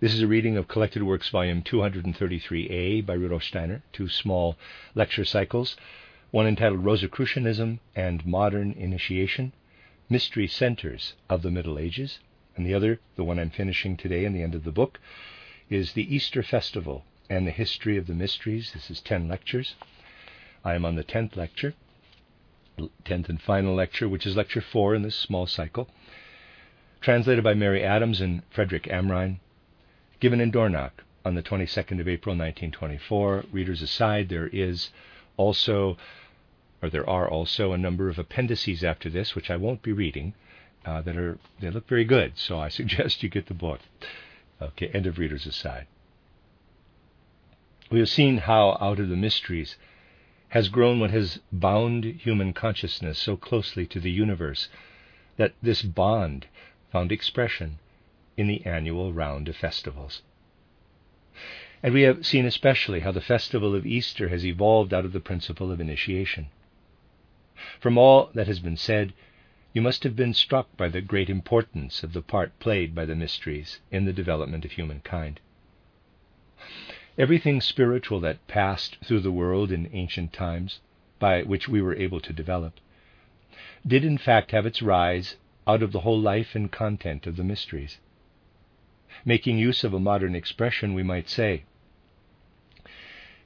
This is a reading of Collected Works, Volume 233A by Rudolf Steiner, two small lecture cycles, one entitled Rosicrucianism and Modern Initiation, Mystery Centers of the Middle Ages, and the other, the one I'm finishing today and the end of the book, is the Easter Festival and the History of the Mysteries. This is 10 lectures. I am on the 10th lecture, 10th and final lecture, which is lecture 4 in this small cycle, translated by Mary Adams and Frederick Amrine, given in Dornach on the 22nd of April 1924. Readers aside, there is also, or there are also, a number of appendices after this, which I won't be reading, uh, that are they look very good. So I suggest you get the book. Okay, end of readers aside. We have seen how out of the mysteries has grown what has bound human consciousness so closely to the universe that this bond found expression in the annual round of festivals. And we have seen especially how the festival of Easter has evolved out of the principle of initiation. From all that has been said, you must have been struck by the great importance of the part played by the mysteries in the development of humankind. Everything spiritual that passed through the world in ancient times, by which we were able to develop, did in fact have its rise out of the whole life and content of the mysteries. Making use of a modern expression, we might say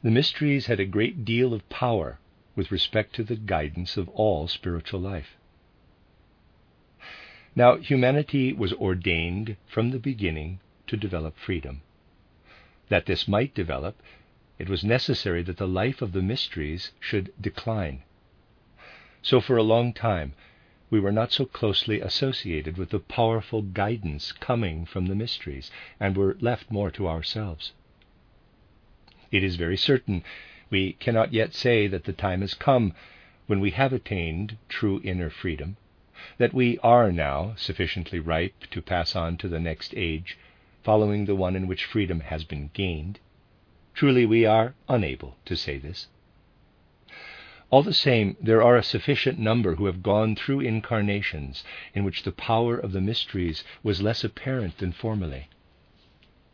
the mysteries had a great deal of power with respect to the guidance of all spiritual life. Now, humanity was ordained from the beginning to develop freedom. That this might develop, it was necessary that the life of the mysteries should decline. So, for a long time, we were not so closely associated with the powerful guidance coming from the mysteries, and were left more to ourselves. It is very certain we cannot yet say that the time has come when we have attained true inner freedom, that we are now sufficiently ripe to pass on to the next age, following the one in which freedom has been gained. Truly, we are unable to say this. All the same, there are a sufficient number who have gone through incarnations in which the power of the mysteries was less apparent than formerly.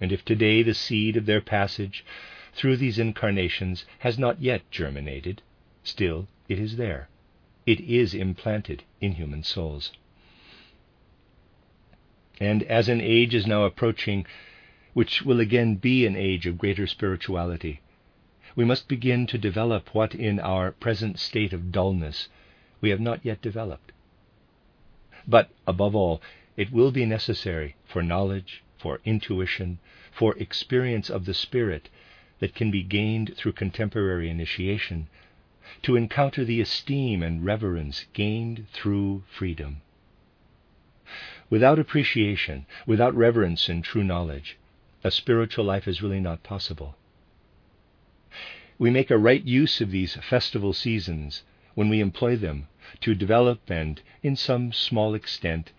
And if today the seed of their passage through these incarnations has not yet germinated, still it is there. It is implanted in human souls. And as an age is now approaching, which will again be an age of greater spirituality, we must begin to develop what in our present state of dullness we have not yet developed. But above all, it will be necessary for knowledge, for intuition, for experience of the Spirit that can be gained through contemporary initiation to encounter the esteem and reverence gained through freedom. Without appreciation, without reverence and true knowledge, a spiritual life is really not possible. We make a right use of these festival seasons when we employ them to develop and, in some small extent,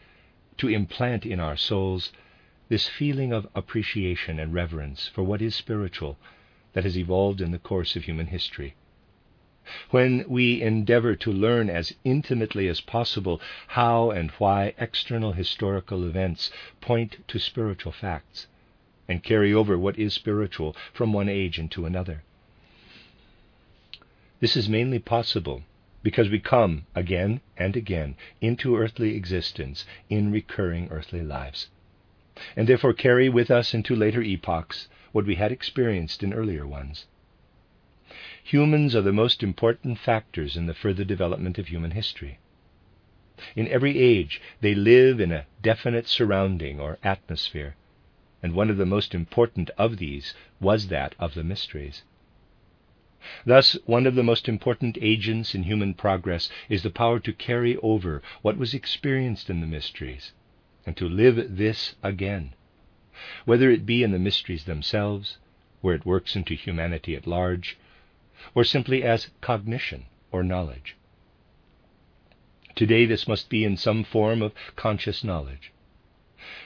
to implant in our souls this feeling of appreciation and reverence for what is spiritual that has evolved in the course of human history. When we endeavor to learn as intimately as possible how and why external historical events point to spiritual facts and carry over what is spiritual from one age into another. This is mainly possible because we come again and again into earthly existence in recurring earthly lives, and therefore carry with us into later epochs what we had experienced in earlier ones. Humans are the most important factors in the further development of human history. In every age, they live in a definite surrounding or atmosphere, and one of the most important of these was that of the mysteries. Thus, one of the most important agents in human progress is the power to carry over what was experienced in the mysteries and to live this again, whether it be in the mysteries themselves, where it works into humanity at large, or simply as cognition or knowledge. Today, this must be in some form of conscious knowledge.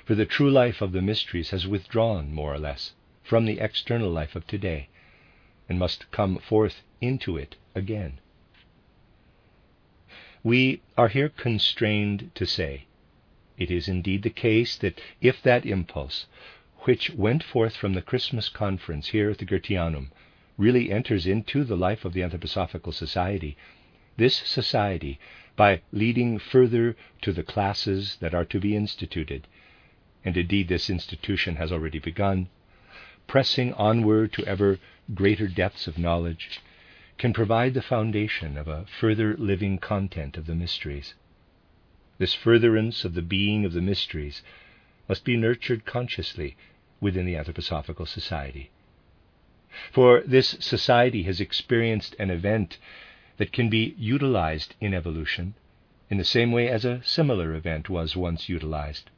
For the true life of the mysteries has withdrawn, more or less, from the external life of today and must come forth into it again. We are here constrained to say it is indeed the case that if that impulse, which went forth from the Christmas conference here at the Goetheanum, really enters into the life of the Anthroposophical Society, this society, by leading further to the classes that are to be instituted, and indeed this institution has already begun, pressing onward to ever greater depths of knowledge, can provide the foundation of a further living content of the mysteries. This furtherance of the being of the mysteries must be nurtured consciously within the Anthroposophical Society. For this society has experienced an event that can be utilized in evolution in the same way as a similar event was once utilized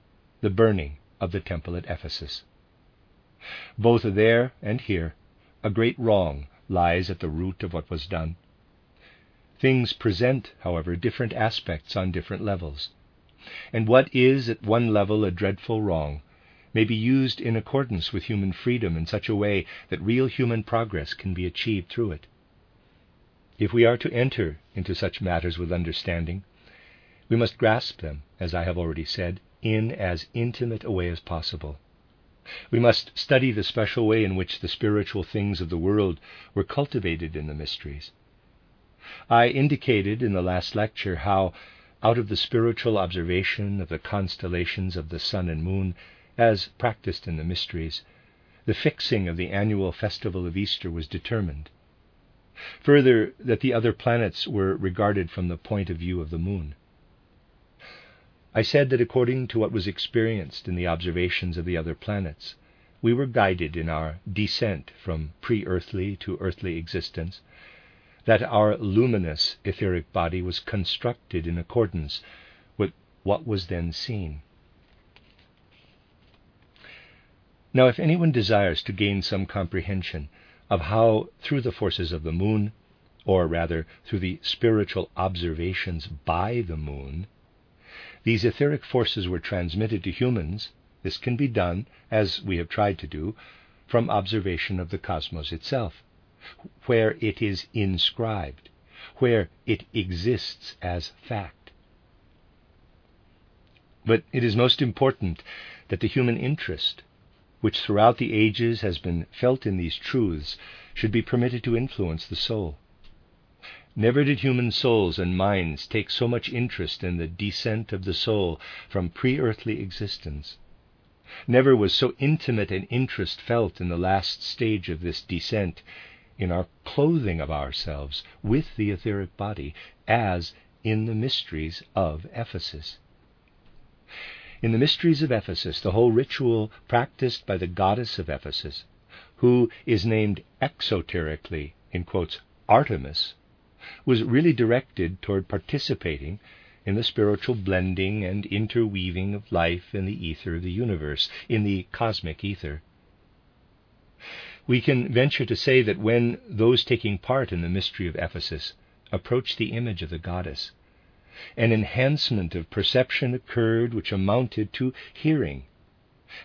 the burning of the temple at Ephesus. Both there and here, a great wrong lies at the root of what was done. Things present, however, different aspects on different levels. And what is at one level a dreadful wrong may be used in accordance with human freedom in such a way that real human progress can be achieved through it. If we are to enter into such matters with understanding, we must grasp them, as I have already said, in as intimate a way as possible. We must study the special way in which the spiritual things of the world were cultivated in the mysteries. I indicated in the last lecture how, out of the spiritual observation of the constellations of the sun and moon, as practiced in the mysteries, the fixing of the annual festival of Easter was determined. Further, that the other planets were regarded from the point of view of the moon. I said that according to what was experienced in the observations of the other planets, we were guided in our descent from pre earthly to earthly existence, that our luminous etheric body was constructed in accordance with what was then seen. Now, if anyone desires to gain some comprehension of how, through the forces of the moon, or rather through the spiritual observations by the moon, these etheric forces were transmitted to humans, this can be done, as we have tried to do, from observation of the cosmos itself, where it is inscribed, where it exists as fact. But it is most important that the human interest, which throughout the ages has been felt in these truths, should be permitted to influence the soul. Never did human souls and minds take so much interest in the descent of the soul from pre earthly existence. Never was so intimate an interest felt in the last stage of this descent, in our clothing of ourselves with the etheric body, as in the mysteries of Ephesus. In the mysteries of Ephesus, the whole ritual practiced by the goddess of Ephesus, who is named exoterically, in quotes, Artemis, was really directed toward participating in the spiritual blending and interweaving of life in the ether of the universe, in the cosmic ether. We can venture to say that when those taking part in the mystery of Ephesus approached the image of the goddess, an enhancement of perception occurred which amounted to hearing,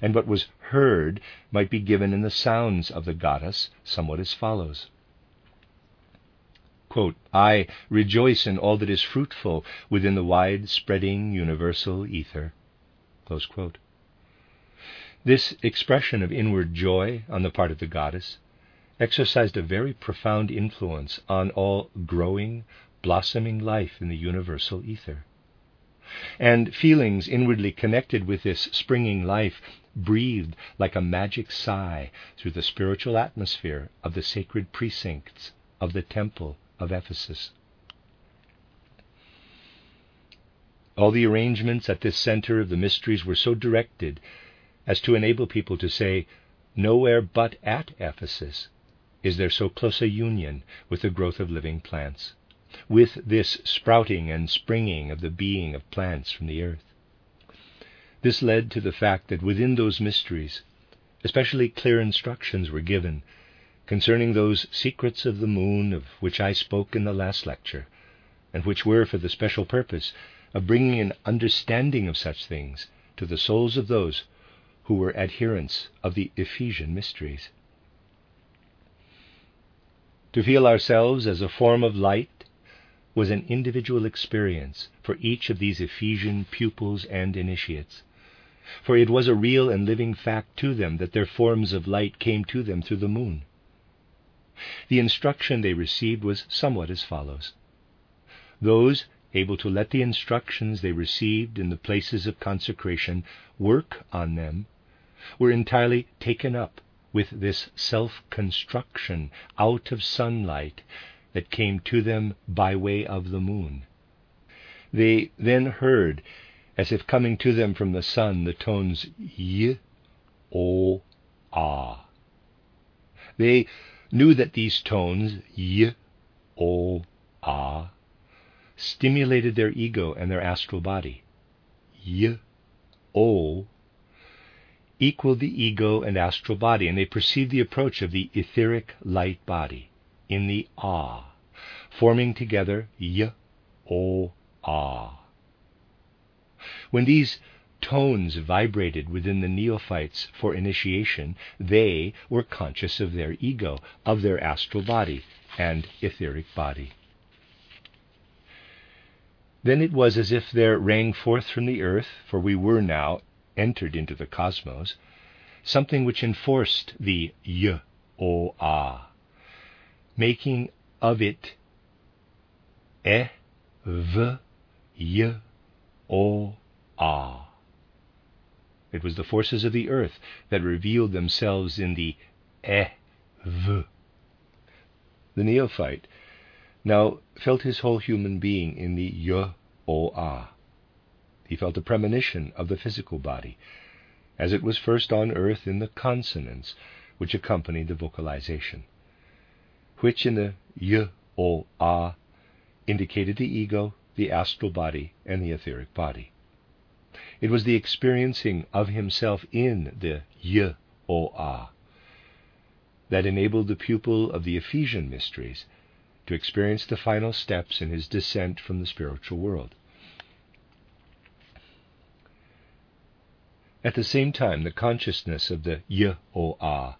and what was heard might be given in the sounds of the goddess, somewhat as follows. Quote, I rejoice in all that is fruitful within the wide spreading universal ether. This expression of inward joy on the part of the goddess exercised a very profound influence on all growing, blossoming life in the universal ether. And feelings inwardly connected with this springing life breathed like a magic sigh through the spiritual atmosphere of the sacred precincts of the temple of Ephesus. All the arrangements at this center of the mysteries were so directed as to enable people to say, Nowhere but at Ephesus is there so close a union with the growth of living plants, with this sprouting and springing of the being of plants from the earth. This led to the fact that within those mysteries, especially clear instructions were given concerning those secrets of the moon of which I spoke in the last lecture, and which were for the special purpose of bringing an understanding of such things to the souls of those who were adherents of the Ephesian mysteries. To feel ourselves as a form of light was an individual experience for each of these Ephesian pupils and initiates. For it was a real and living fact to them that their forms of light came to them through the moon. The instruction they received was somewhat as follows Those able to let the instructions they received in the places of consecration work on them were entirely taken up with this self construction out of sunlight that came to them by way of the moon. They then heard, as if coming to them from the sun, the tones y, o, ah. They knew that these tones, y, o, ah, stimulated their ego and their astral body. Y, o, equal the ego and astral body, and they perceive the approach of the etheric light body in the ah, forming together y, o, ah. When these tones vibrated within the neophytes for initiation, they were conscious of their ego, of their astral body and etheric body. Then it was as if there rang forth from the earth, for we were now entered into the cosmos, something which enforced the y, o, a, making of it e, v, y, o, a. It was the forces of the earth that revealed themselves in the e, v. The neophyte now felt his whole human being in the y, o, a. He felt a premonition of the physical body, as it was first on earth in the consonants which accompanied the vocalization, which in the y, o, a indicated the ego, the astral body, and the etheric body. It was the experiencing of himself in the y, o, a that enabled the pupil of the Ephesian mysteries to experience the final steps in his descent from the spiritual world. At the same time, the consciousness of the y o a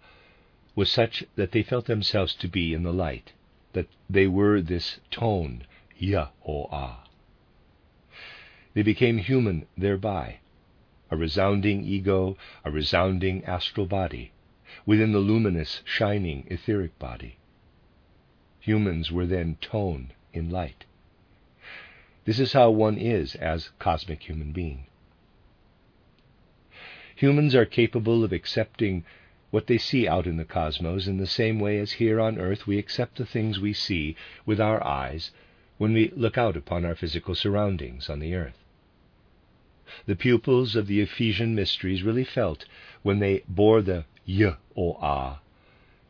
was such that they felt themselves to be in the light, that they were this tone, y o a. They became human thereby, a resounding ego, a resounding astral body, within the luminous, shining etheric body. Humans were then tone in light. This is how one is as cosmic human being. Humans are capable of accepting what they see out in the cosmos in the same way as here on earth we accept the things we see with our eyes when we look out upon our physical surroundings on the earth. The pupils of the Ephesian mysteries really felt when they bore the y or a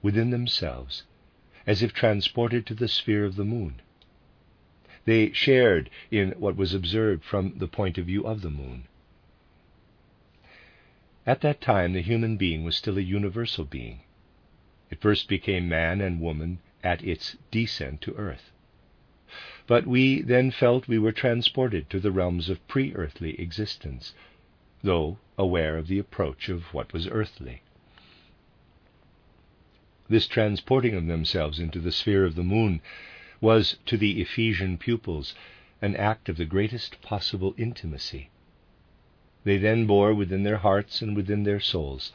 within themselves as if transported to the sphere of the moon. They shared in what was observed from the point of view of the moon. At that time, the human being was still a universal being. It first became man and woman at its descent to earth. But we then felt we were transported to the realms of pre earthly existence, though aware of the approach of what was earthly. This transporting of themselves into the sphere of the moon was to the Ephesian pupils an act of the greatest possible intimacy. They then bore within their hearts and within their souls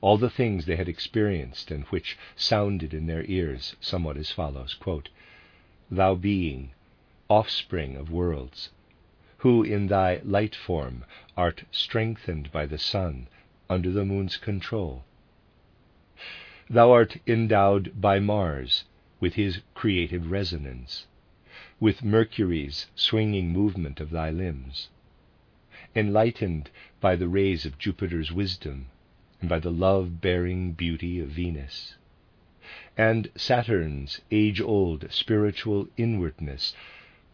all the things they had experienced and which sounded in their ears somewhat as follows quote, Thou being, offspring of worlds, who in thy light form art strengthened by the sun under the moon's control. Thou art endowed by Mars with his creative resonance, with Mercury's swinging movement of thy limbs enlightened by the rays of Jupiter's wisdom and by the love bearing beauty of Venus. And Saturn's age old spiritual inwardness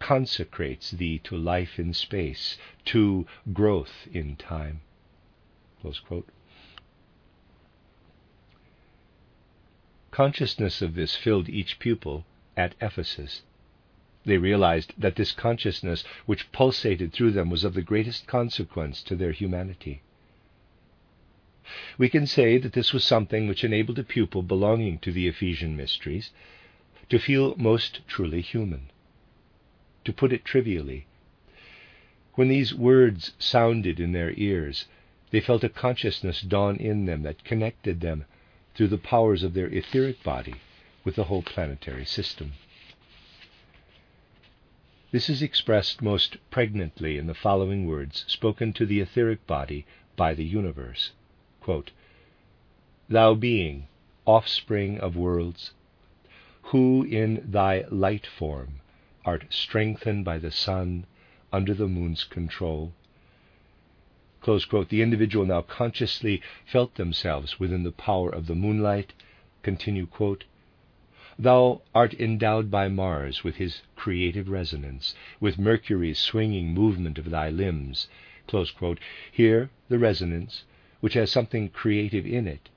consecrates thee to life in space, to growth in time. Consciousness of this filled each pupil at Ephesus. They realized that this consciousness which pulsated through them was of the greatest consequence to their humanity. We can say that this was something which enabled a pupil belonging to the Ephesian mysteries to feel most truly human. To put it trivially, when these words sounded in their ears, they felt a consciousness dawn in them that connected them through the powers of their etheric body with the whole planetary system. This is expressed most pregnantly in the following words spoken to the etheric body by the universe Quote, Thou being, offspring of worlds, who in thy light form art strengthened by the sun under the moon's control. Close quote. The individual now consciously felt themselves within the power of the moonlight. Continue quote. Thou art endowed by Mars with his creative resonance, with Mercury's swinging movement of thy limbs. Here, the resonance, which has something creative in it,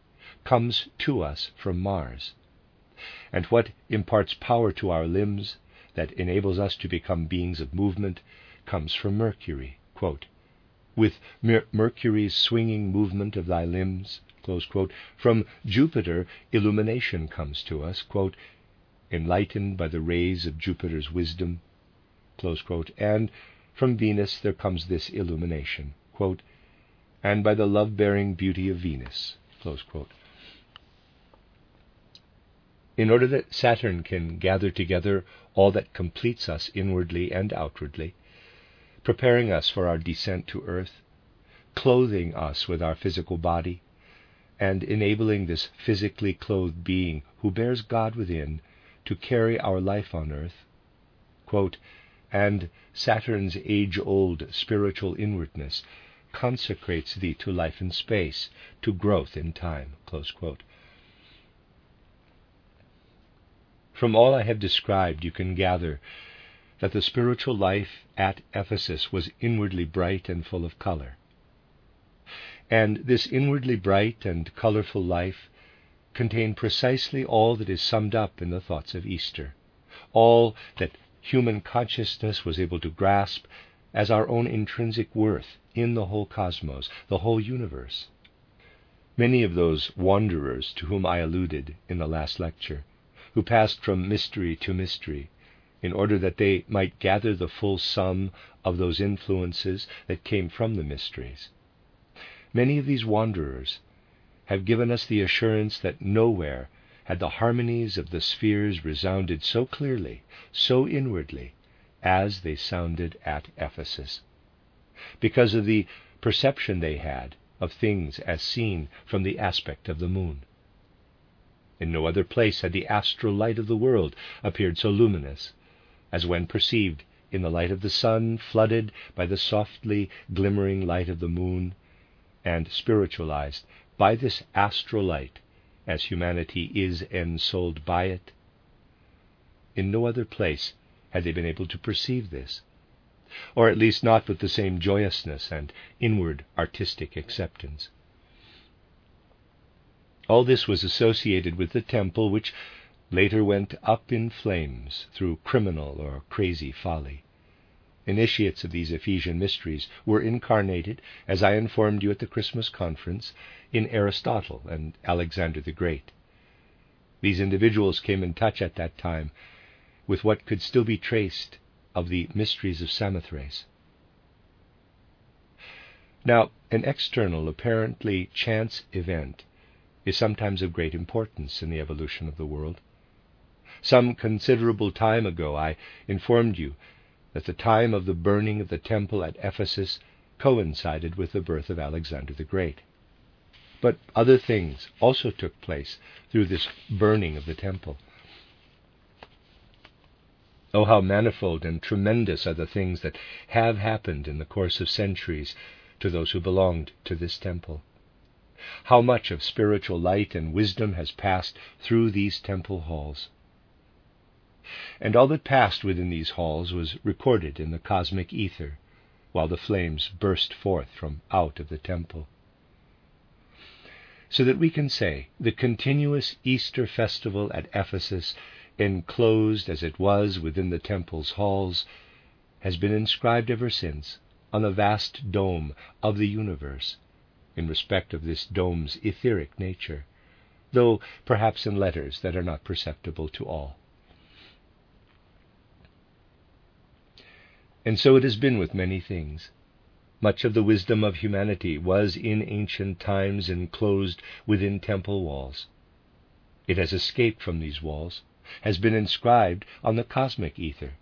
comes to us from Mars. And what imparts power to our limbs, that enables us to become beings of movement, comes from Mercury. Quote, with Mer- Mercury's swinging movement of thy limbs, Quote, From Jupiter, illumination comes to us, quote, enlightened by the rays of Jupiter's wisdom. Quote, and from Venus there comes this illumination, and by the love bearing beauty of Venus. In order that Saturn can gather together all that completes us inwardly and outwardly, preparing us for our descent to earth, clothing us with our physical body, and enabling this physically clothed being who bears God within to carry our life on earth. Quote, and Saturn's age old spiritual inwardness consecrates thee to life in space, to growth in time. From all I have described, you can gather that the spiritual life at Ephesus was inwardly bright and full of color. And this inwardly bright and colorful life contained precisely all that is summed up in the thoughts of Easter, all that human consciousness was able to grasp as our own intrinsic worth in the whole cosmos, the whole universe. Many of those wanderers to whom I alluded in the last lecture, who passed from mystery to mystery, in order that they might gather the full sum of those influences that came from the mysteries, Many of these wanderers have given us the assurance that nowhere had the harmonies of the spheres resounded so clearly, so inwardly, as they sounded at Ephesus, because of the perception they had of things as seen from the aspect of the moon. In no other place had the astral light of the world appeared so luminous as when perceived in the light of the sun, flooded by the softly glimmering light of the moon, and spiritualized by this astral light as humanity is ensouled by it. In no other place had they been able to perceive this, or at least not with the same joyousness and inward artistic acceptance. All this was associated with the temple, which later went up in flames through criminal or crazy folly initiates of these Ephesian mysteries, were incarnated, as I informed you at the Christmas conference, in Aristotle and Alexander the Great. These individuals came in touch at that time with what could still be traced of the mysteries of Samothrace. Now, an external, apparently chance event is sometimes of great importance in the evolution of the world. Some considerable time ago, I informed you that the time of the burning of the temple at Ephesus coincided with the birth of Alexander the Great. But other things also took place through this burning of the temple. Oh, how manifold and tremendous are the things that have happened in the course of centuries to those who belonged to this temple. How much of spiritual light and wisdom has passed through these temple halls. And all that passed within these halls was recorded in the cosmic ether, while the flames burst forth from out of the temple. so that we can say the continuous Easter festival at Ephesus, enclosed as it was within the temple's halls, has been inscribed ever since on the vast dome of the universe, in respect of this dome's etheric nature, though perhaps in letters that are not perceptible to all. And so it has been with many things. Much of the wisdom of humanity was in ancient times enclosed within temple walls. It has escaped from these walls, has been inscribed on the cosmic ether,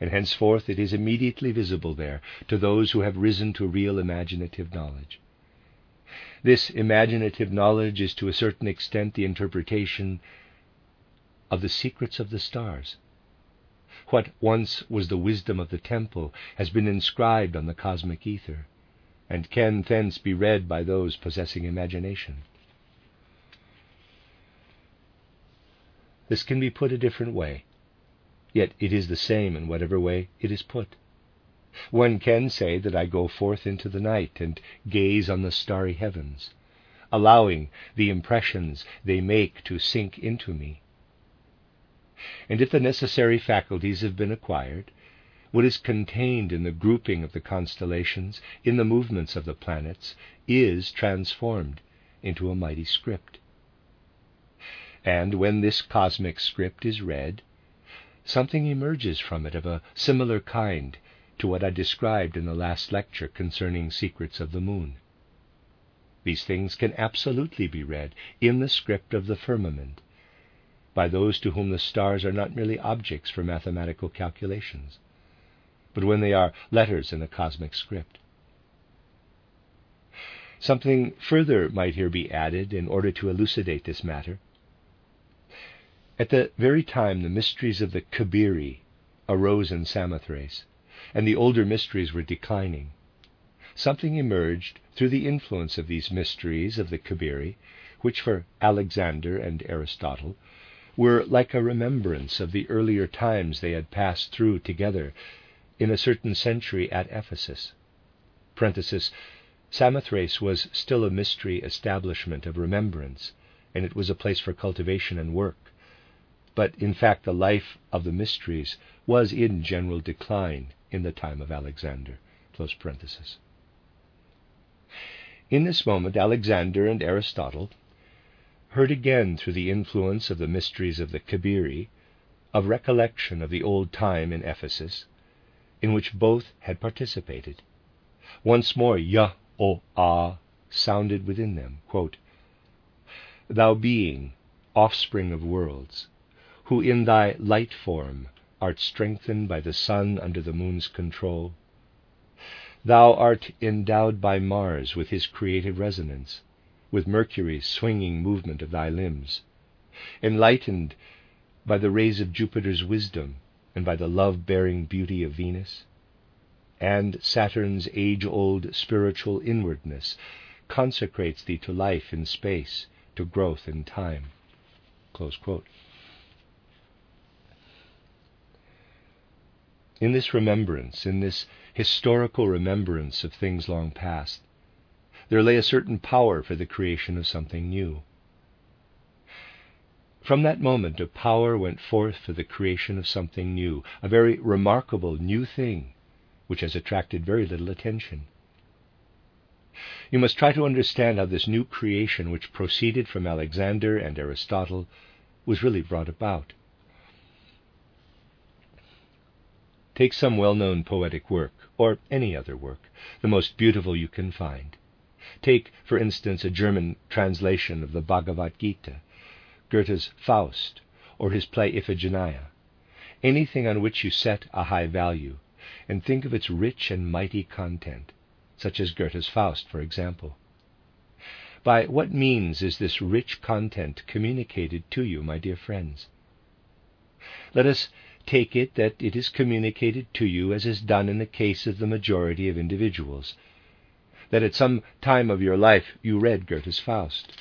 and henceforth it is immediately visible there to those who have risen to real imaginative knowledge. This imaginative knowledge is to a certain extent the interpretation of the secrets of the stars what once was the wisdom of the temple has been inscribed on the cosmic ether, and can thence be read by those possessing imagination. This can be put a different way, yet it is the same in whatever way it is put. One can say that I go forth into the night and gaze on the starry heavens, allowing the impressions they make to sink into me and if the necessary faculties have been acquired, what is contained in the grouping of the constellations, in the movements of the planets, is transformed into a mighty script. And when this cosmic script is read, something emerges from it of a similar kind to what I described in the last lecture concerning secrets of the moon. These things can absolutely be read in the script of the firmament, by those to whom the stars are not merely objects for mathematical calculations, but when they are letters in a cosmic script. Something further might here be added in order to elucidate this matter. At the very time the mysteries of the Kabiri arose in Samothrace, and the older mysteries were declining, something emerged through the influence of these mysteries of the Kabiri, which for Alexander and Aristotle were like a remembrance of the earlier times they had passed through together in a certain century at Ephesus. Samothrace was still a mystery establishment of remembrance, and it was a place for cultivation and work. But in fact, the life of the mysteries was in general decline in the time of Alexander. In this moment, Alexander and Aristotle heard again through the influence of the mysteries of the Kabiri, of recollection of the old time in Ephesus, in which both had participated. Once more, Yah o Ah sounded within them. Quote, Thou being, offspring of worlds, who in thy light form art strengthened by the sun under the moon's control, thou art endowed by Mars with his creative resonance with Mercury's swinging movement of thy limbs, enlightened by the rays of Jupiter's wisdom and by the love bearing beauty of Venus, and Saturn's age old spiritual inwardness consecrates thee to life in space, to growth in time. In this remembrance, in this historical remembrance of things long past, there lay a certain power for the creation of something new. From that moment, a power went forth for the creation of something new, a very remarkable new thing, which has attracted very little attention. You must try to understand how this new creation, which proceeded from Alexander and Aristotle, was really brought about. Take some well known poetic work, or any other work, the most beautiful you can find. Take, for instance, a German translation of the Bhagavad Gita, Goethe's Faust, or his play Iphigenia, anything on which you set a high value, and think of its rich and mighty content, such as Goethe's Faust, for example. By what means is this rich content communicated to you, my dear friends? Let us take it that it is communicated to you as is done in the case of the majority of individuals that at some time of your life you read Goethe's Faust.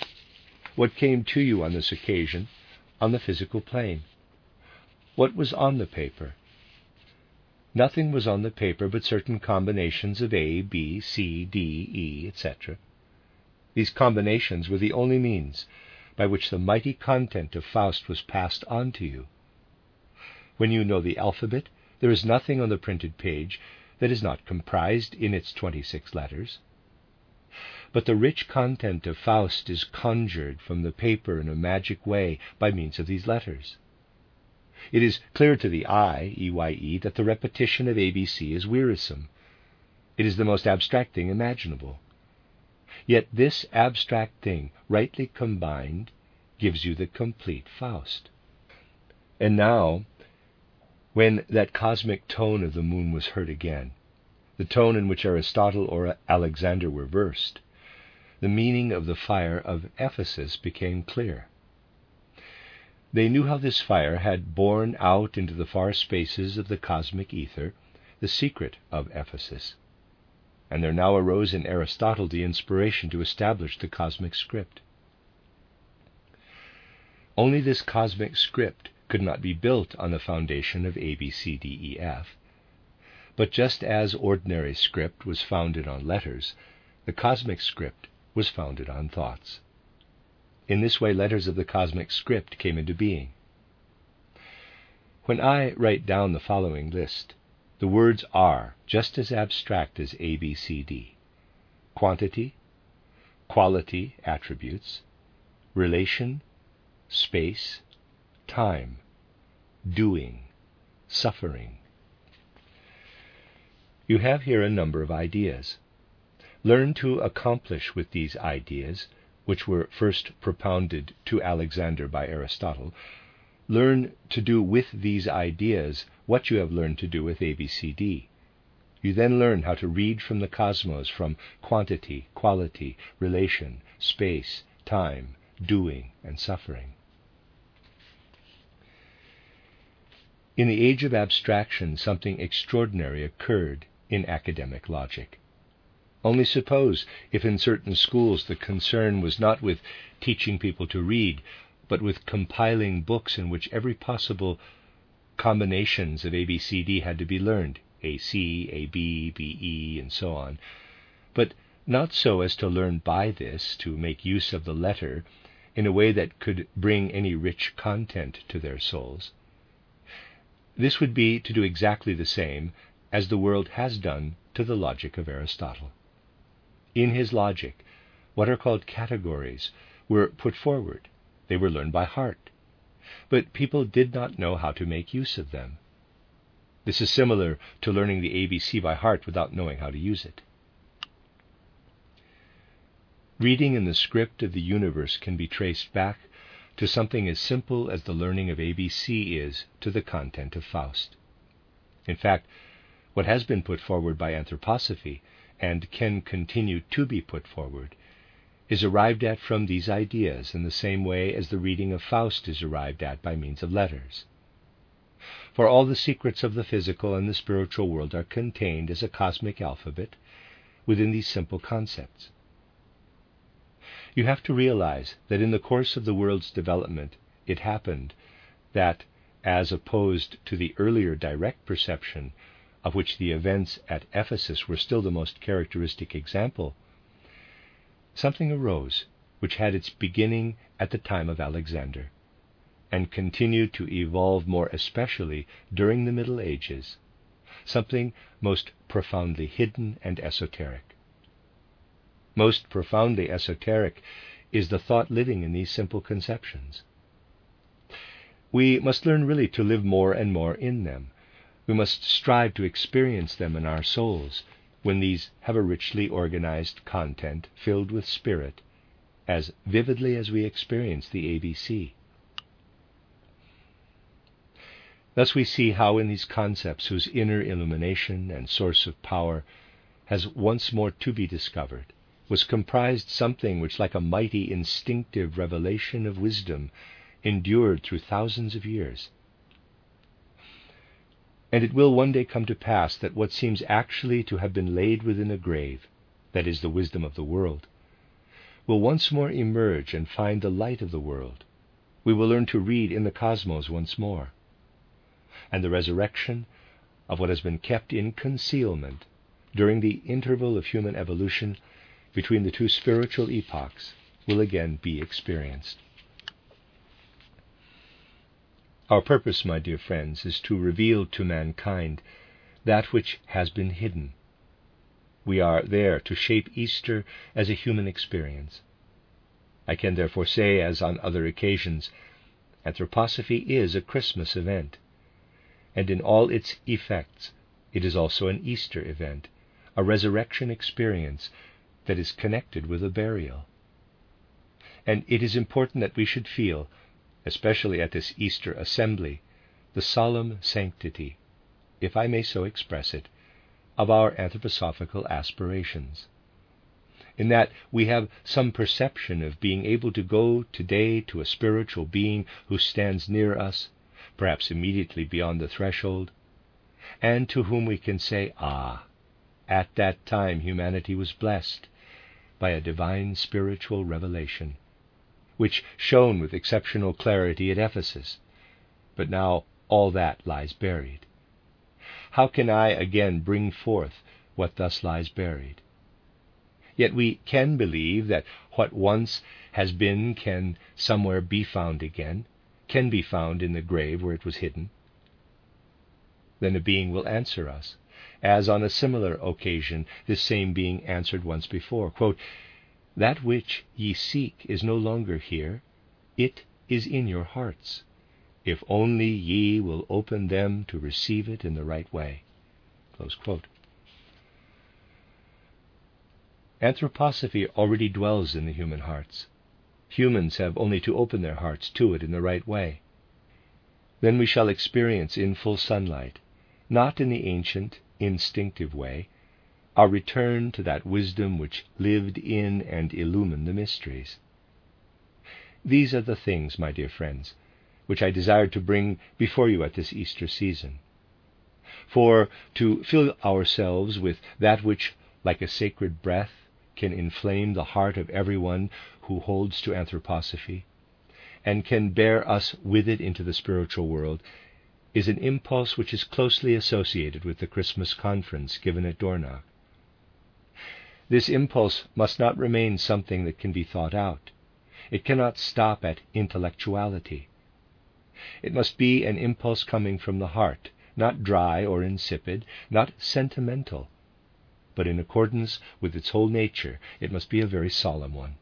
What came to you on this occasion on the physical plane? What was on the paper? Nothing was on the paper but certain combinations of A, B, C, D, E, etc. These combinations were the only means by which the mighty content of Faust was passed on to you. When you know the alphabet, there is nothing on the printed page that is not comprised in its 26 letters. But the rich content of Faust is conjured from the paper in a magic way by means of these letters. It is clear to the eye, EYE, that the repetition of ABC is wearisome. It is the most abstract thing imaginable. Yet this abstract thing, rightly combined, gives you the complete Faust. And now, when that cosmic tone of the moon was heard again, the tone in which Aristotle or Alexander were versed, the meaning of the fire of Ephesus became clear. They knew how this fire had borne out into the far spaces of the cosmic ether the secret of Ephesus. And there now arose in Aristotle the inspiration to establish the cosmic script. Only this cosmic script could not be built on the foundation of A, B, C, D, E, F. But just as ordinary script was founded on letters, the cosmic script was founded on thoughts. In this way, letters of the cosmic script came into being. When I write down the following list, the words are just as abstract as A, B, C, D quantity, quality, attributes, relation, space, time, doing, suffering. You have here a number of ideas. Learn to accomplish with these ideas which were first propounded to Alexander by Aristotle, learn to do with these ideas what you have learned to do with ABCD. You then learn how to read from the cosmos from quantity, quality, relation, space, time, doing, and suffering. In the age of abstraction, something extraordinary occurred in academic logic. Only suppose if in certain schools the concern was not with teaching people to read, but with compiling books in which every possible combinations of ABCD had to be learned AC, AB, BE, and so on. But not so as to learn by this to make use of the letter in a way that could bring any rich content to their souls. This would be to do exactly the same as the world has done to the logic of Aristotle in his logic, what are called categories were put forward. They were learned by heart. But people did not know how to make use of them. This is similar to learning the ABC by heart without knowing how to use it. Reading in the script of the universe can be traced back to something as simple as the learning of ABC is to the content of Faust. In fact, what has been put forward by anthroposophy and can continue to be put forward, is arrived at from these ideas in the same way as the reading of Faust is arrived at by means of letters. For all the secrets of the physical and the spiritual world are contained as a cosmic alphabet within these simple concepts. You have to realize that in the course of the world's development, it happened that, as opposed to the earlier direct perception of which the events at Ephesus were still the most characteristic example, something arose which had its beginning at the time of Alexander and continued to evolve more especially during the Middle Ages, something most profoundly hidden and esoteric. Most profoundly esoteric is the thought living in these simple conceptions. We must learn really to live more and more in them, we must strive to experience them in our souls when these have a richly organized content filled with spirit, as vividly as we experience the ABC. Thus we see how in these concepts whose inner illumination and source of power has once more to be discovered, was comprised something which, like a mighty instinctive revelation of wisdom, endured through thousands of years. And it will one day come to pass that what seems actually to have been laid within a grave, that is, the wisdom of the world, will once more emerge and find the light of the world. We will learn to read in the cosmos once more. And the resurrection of what has been kept in concealment during the interval of human evolution between the two spiritual epochs will again be experienced. Our purpose, my dear friends, is to reveal to mankind that which has been hidden. We are there to shape Easter as a human experience. I can therefore say, as on other occasions, anthroposophy is a Christmas event, and in all its effects, it is also an Easter event, a resurrection experience that is connected with a burial. And it is important that we should feel, especially at this Easter assembly, the solemn sanctity, if I may so express it, of our anthroposophical aspirations. In that we have some perception of being able to go today to a spiritual being who stands near us, perhaps immediately beyond the threshold, and to whom we can say, Ah, at that time humanity was blessed by a divine spiritual revelation which shone with exceptional clarity at Ephesus. But now all that lies buried. How can I again bring forth what thus lies buried? Yet we can believe that what once has been can somewhere be found again, can be found in the grave where it was hidden. Then a being will answer us, as on a similar occasion this same being answered once before. Quote, that which ye seek is no longer here, it is in your hearts, if only ye will open them to receive it in the right way. Anthroposophy already dwells in the human hearts. Humans have only to open their hearts to it in the right way. Then we shall experience in full sunlight, not in the ancient, instinctive way, our return to that wisdom which lived in and illumined the mysteries. These are the things, my dear friends, which I desired to bring before you at this Easter season. For to fill ourselves with that which, like a sacred breath, can inflame the heart of everyone who holds to anthroposophy, and can bear us with it into the spiritual world, is an impulse which is closely associated with the Christmas conference given at Dornach. This impulse must not remain something that can be thought out. It cannot stop at intellectuality. It must be an impulse coming from the heart, not dry or insipid, not sentimental, but in accordance with its whole nature, it must be a very solemn one.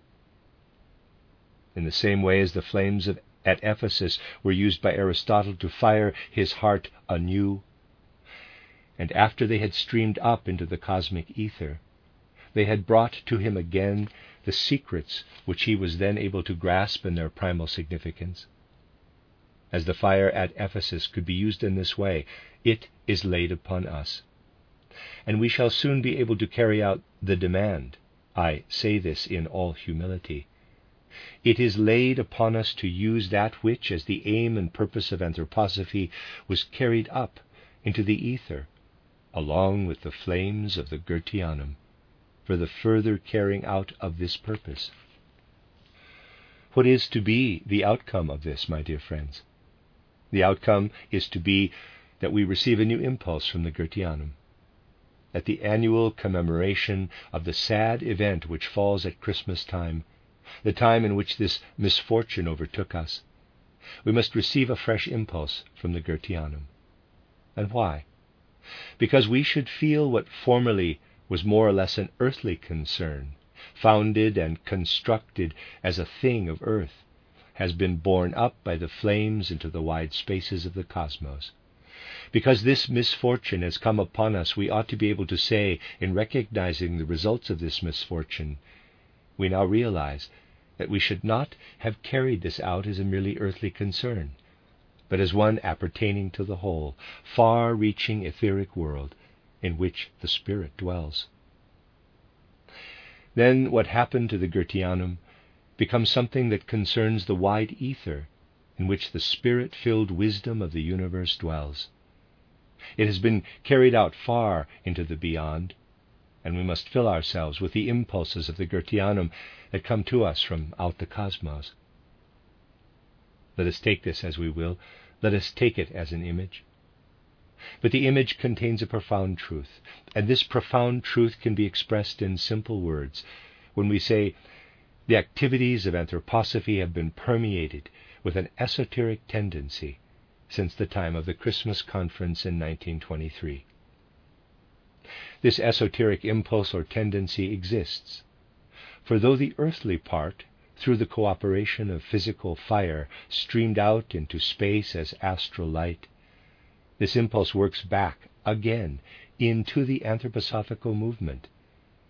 In the same way as the flames of, at Ephesus were used by Aristotle to fire his heart anew, and after they had streamed up into the cosmic ether, they had brought to him again the secrets which he was then able to grasp in their primal significance. As the fire at Ephesus could be used in this way, it is laid upon us. And we shall soon be able to carry out the demand. I say this in all humility. It is laid upon us to use that which, as the aim and purpose of anthroposophy, was carried up into the ether, along with the flames of the Goetheanum for the further carrying out of this purpose. What is to be the outcome of this, my dear friends? The outcome is to be that we receive a new impulse from the Goetheanum. At the annual commemoration of the sad event which falls at Christmas time, the time in which this misfortune overtook us, we must receive a fresh impulse from the Goetheanum. And why? Because we should feel what formerly was more or less an earthly concern, founded and constructed as a thing of earth, has been borne up by the flames into the wide spaces of the cosmos. Because this misfortune has come upon us, we ought to be able to say, in recognizing the results of this misfortune, we now realize that we should not have carried this out as a merely earthly concern, but as one appertaining to the whole, far reaching etheric world in which the Spirit dwells. Then what happened to the Goetheanum becomes something that concerns the wide ether in which the Spirit filled wisdom of the universe dwells. It has been carried out far into the beyond, and we must fill ourselves with the impulses of the Goetheanum that come to us from out the cosmos. Let us take this as we will, let us take it as an image. But the image contains a profound truth, and this profound truth can be expressed in simple words when we say the activities of anthroposophy have been permeated with an esoteric tendency since the time of the Christmas conference in 1923. This esoteric impulse or tendency exists, for though the earthly part, through the cooperation of physical fire, streamed out into space as astral light, this impulse works back again into the anthroposophical movement,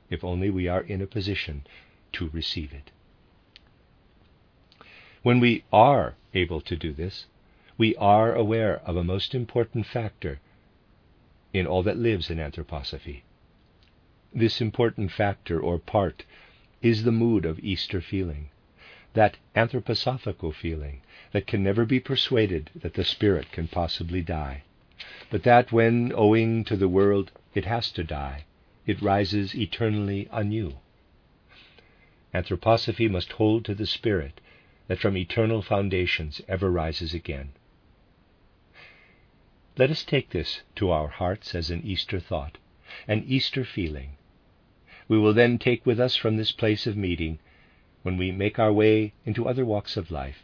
if only we are in a position to receive it. When we are able to do this, we are aware of a most important factor in all that lives in anthroposophy. This important factor or part is the mood of Easter feeling, that anthroposophical feeling that can never be persuaded that the spirit can possibly die, but that when, owing to the world, it has to die, it rises eternally anew. Anthroposophy must hold to the spirit that from eternal foundations ever rises again. Let us take this to our hearts as an Easter thought, an Easter feeling. We will then take with us from this place of meeting, when we make our way into other walks of life,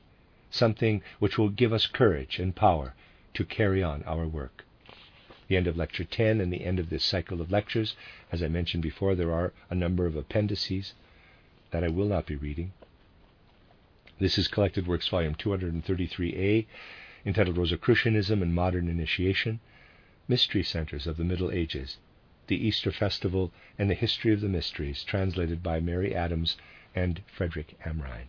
something which will give us courage and power to carry on our work. The end of Lecture 10 and the end of this cycle of lectures. As I mentioned before, there are a number of appendices that I will not be reading. This is Collected Works, Volume 233a, entitled Rosicrucianism and Modern Initiation, Mystery Centers of the Middle Ages, the Easter Festival, and the History of the Mysteries, translated by Mary Adams and Frederick Amrine.